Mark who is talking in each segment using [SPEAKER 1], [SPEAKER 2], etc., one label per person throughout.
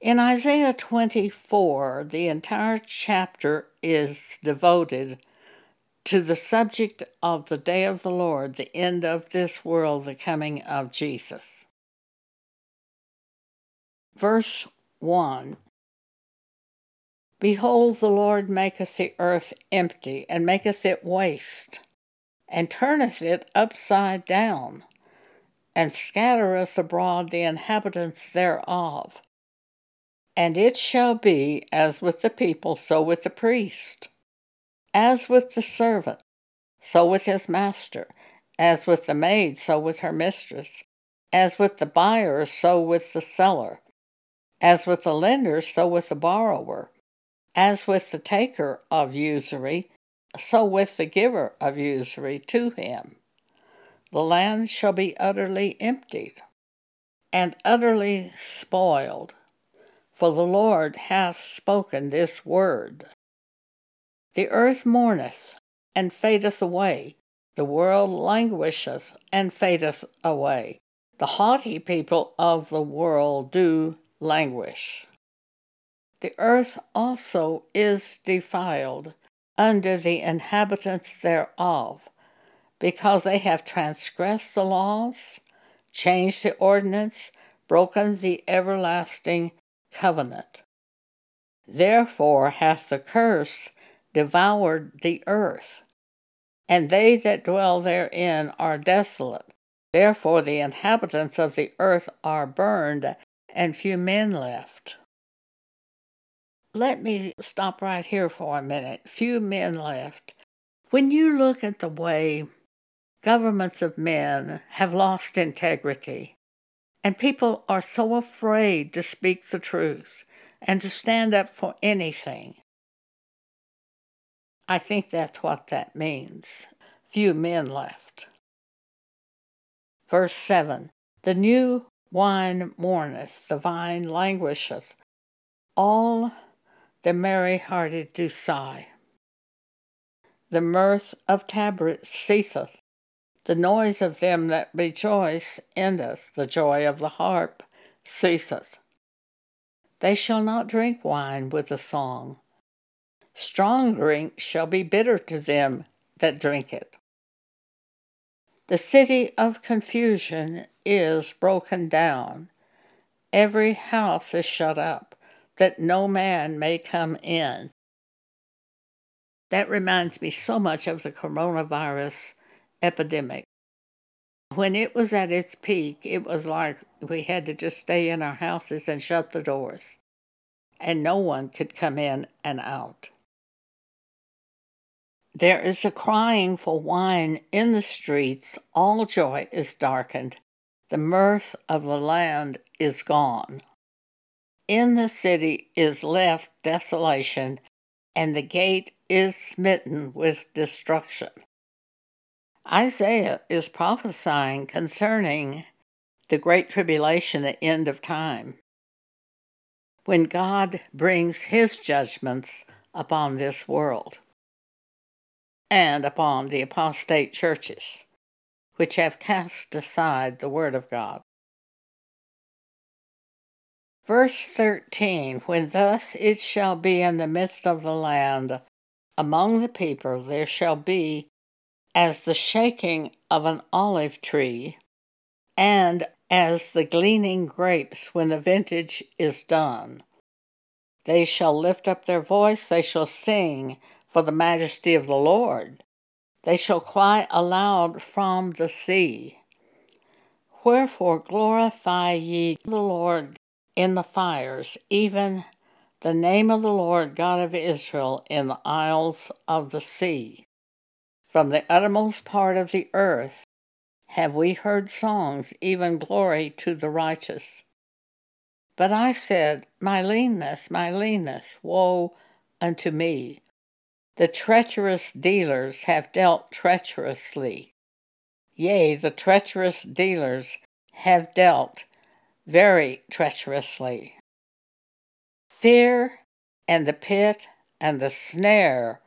[SPEAKER 1] In Isaiah 24, the entire chapter is devoted to the subject of the day of the Lord, the end of this world, the coming of Jesus. Verse 1 Behold, the Lord maketh the earth empty, and maketh it waste, and turneth it upside down, and scattereth abroad the inhabitants thereof. And it shall be as with the people, so with the priest as with the servant, so with his master, as with the maid, so with her mistress, as with the buyer, so with the seller, as with the lender, so with the borrower, as with the taker of usury, so with the giver of usury to him. The land shall be utterly emptied and utterly spoiled, for the Lord hath spoken this word. The earth mourneth and fadeth away. The world languisheth and fadeth away. The haughty people of the world do languish. The earth also is defiled under the inhabitants thereof, because they have transgressed the laws, changed the ordinance, broken the everlasting covenant. Therefore hath the curse devoured the earth, and they that dwell therein are desolate. Therefore the inhabitants of the earth are burned, and few men left. Let me stop right here for a minute. Few men left. When you look at the way governments of men have lost integrity, and people are so afraid to speak the truth and to stand up for anything, I think that's what that means. Few men left. Verse 7 The new wine mourneth, the vine languisheth, all the merry hearted do sigh. The mirth of tabrets ceaseth, the noise of them that rejoice endeth, the joy of the harp ceaseth. They shall not drink wine with a song, Strong drink shall be bitter to them that drink it. The city of confusion is broken down. Every house is shut up, that no man may come in. That reminds me so much of the coronavirus epidemic. When it was at its peak, it was like we had to just stay in our houses and shut the doors, and no one could come in and out. There is a crying for wine in the streets, all joy is darkened, the mirth of the land is gone. In the city is left desolation, and the gate is smitten with destruction. Isaiah is prophesying concerning the great tribulation, the end of time, when God brings his judgments upon this world and upon the apostate churches, which have cast aside the Word of God. Verse 13 When thus it shall be in the midst of the land, among the people, there shall be as the shaking of an olive tree, and as the gleaning grapes when the vintage is done. They shall lift up their voice, they shall sing for the majesty of the Lord. They shall cry aloud from the sea. Wherefore glorify ye the Lord in the fires, even the name of the Lord God of Israel in the isles of the sea. From the uttermost part of the earth have we heard songs, even glory to the righteous. But I said, My leanness, my leanness, woe unto me! The treacherous dealers have dealt treacherously. Yea, the treacherous dealers have dealt very treacherously. Fear and the pit and the snare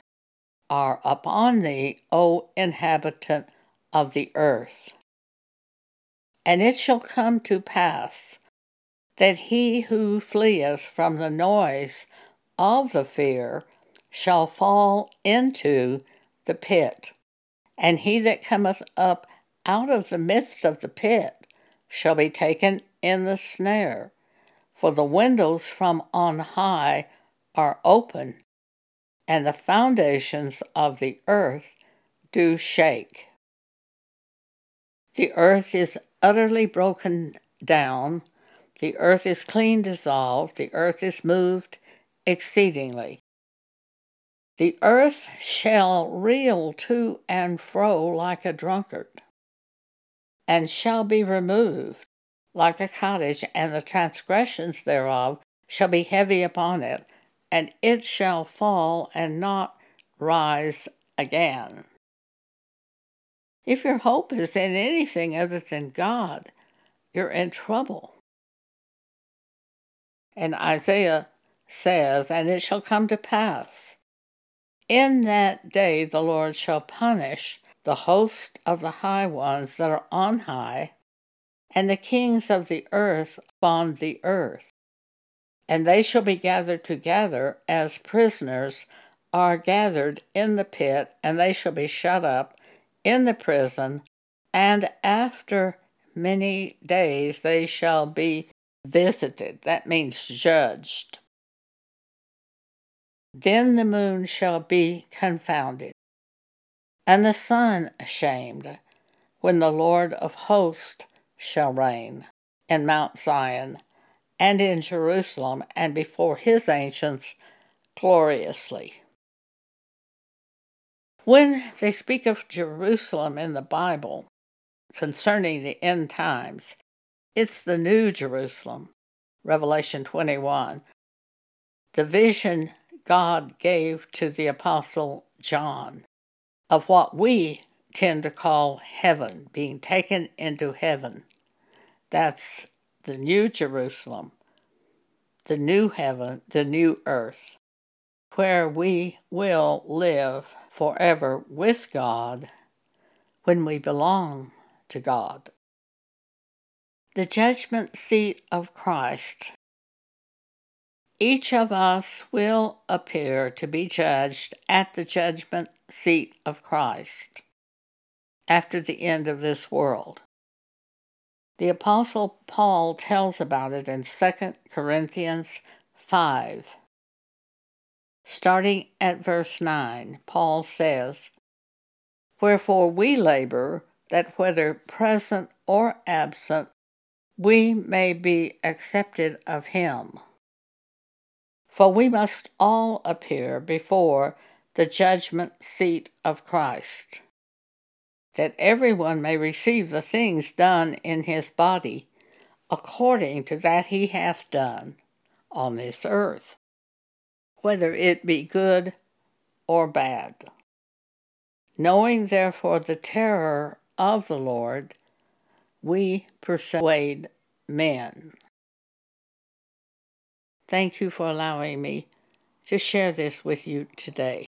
[SPEAKER 1] are upon thee, O inhabitant of the earth. And it shall come to pass that he who fleeth from the noise of the fear shall fall into the pit, and he that cometh up out of the midst of the pit shall be taken in the snare. For the windows from on high are open, and the foundations of the earth do shake. The earth is utterly broken down, the earth is clean dissolved, the earth is moved exceedingly. The earth shall reel to and fro like a drunkard, and shall be removed like a cottage, and the transgressions thereof shall be heavy upon it, and it shall fall and not rise again. If your hope is in anything other than God, you're in trouble. And Isaiah says, And it shall come to pass in that day the Lord shall punish the host of the high ones that are on high, and the kings of the earth upon the earth. And they shall be gathered together as prisoners are gathered in the pit, and they shall be shut up in the prison, and after many days they shall be visited. That means judged. Then the moon shall be confounded, and the sun ashamed, when the Lord of hosts shall reign in Mount Zion and in Jerusalem and before his ancients gloriously. When they speak of Jerusalem in the Bible concerning the end times, it's the New Jerusalem, Revelation 21. The vision God gave to the Apostle John of what we tend to call heaven, being taken into heaven. That's the New Jerusalem, the new heaven, the new earth, where we will live forever with God when we belong to God. The judgment seat of Christ each of us will appear to be judged at the judgment seat of Christ after the end of this world. The Apostle Paul tells about it in 2 Corinthians 5. Starting at verse 9, Paul says, Wherefore we labor that whether present or absent, we may be accepted of him. For we must all appear before the judgment seat of Christ, that everyone may receive the things done in his body according to that he hath done on this earth, whether it be good or bad. Knowing therefore the terror of the Lord, we persuade men. Thank you for allowing me to share this with you today.